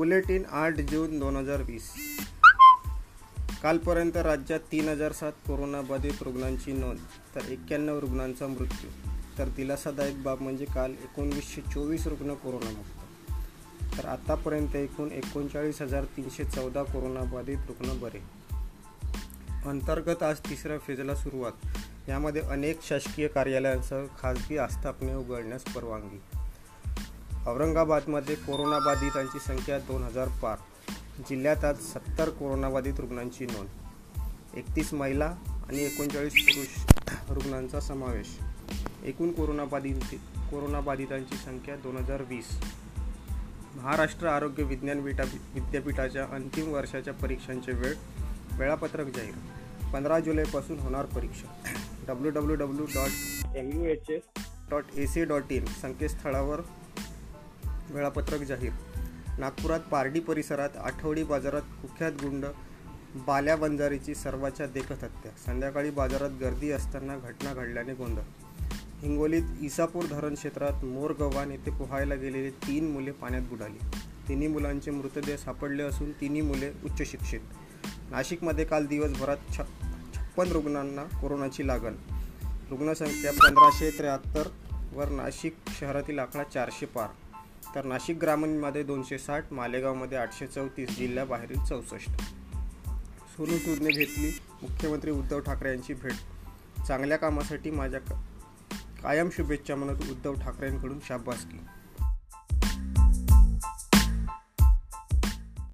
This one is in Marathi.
बुलेटिन आठ जून दोन हजार वीस. कालपर्यंत राज्यात तीन हजार सात कोरोनाबाधित रुग्णांची नोंद तर एक्क्याण्णव रुग्णांचा मृत्यू. तर दिलासादायक बाब म्हणजे काल एकोणवीसशे चोवीस रुग्ण कोरोनामुक्त. तर आतापर्यंत एकूण एकोणचाळीस हजार तीनशे चौदा कोरोनाबाधित रुग्ण बरे. अंतर्गत आज तिसऱ्या फेजला सुरुवात. यामध्ये अनेक शासकीय कार्यालयांसह खाजगी आस्थापने उघडण्यास परवानगी. औरंगाबादमध्ये कोरोनाबाधितांची संख्या दोन हजार पार. जिल्ह्यात आज सत्तर कोरोनाबाधित रुग्णांची नोंद. एकतीस महिला आणि एकोणचाळीस पुरुष रुग्णांचा समावेश. एकूण कोरोनाबाधित कोरोनाबाधितांची संख्या दोन हजार वीस. महाराष्ट्र आरोग्य विज्ञान विटा विद्यापीठाच्या अंतिम वर्षाच्या परीक्षांचे वेळ वेळापत्रक जाहीर. पंधरा जुलैपासून होणार परीक्षा. W W W dot M U H S dot A C dot in संकेतस्थळावर वेळापत्रक जाहीर. नागपुरात पारडी परिसरात आठवडी बाजारात कुख्यात गुंड बाल्या बंजारीची सर्वाच्या देखत हत्या. संध्याकाळी बाजारात गर्दी असताना घटना घडल्याने गोंधळ. हिंगोलीत इसापूर धरण क्षेत्रात मोरगव्हाण येथे पोहायला गेलेली तीन मुले पाण्यात बुडाली. तिन्ही मुलांचे मृतदेह सापडले असून तिन्ही मुले उच्च शिक्षित नाशिकमध्ये काल दिवसभरात छ छप्पन रुग्णांना कोरोनाची लागण. रुग्णसंख्या पंधराशे त्र्याहत्तर वर नाशिक शहरातील आकडा चारशे पार. तर नाशिक ग्रामीणमध्ये दोनशे साठ मालेगावमध्ये आठशे चौतीस जिल्ह्याबाहेरील चौसष्ट. सोनू सूदने घेतली मुख्यमंत्री उद्धव ठाकरे यांची भेट. चांगल्या कामासाठी माझ्या कायम शुभेच्छा म्हणत उद्धव ठाकरेंकडून शाबासकी.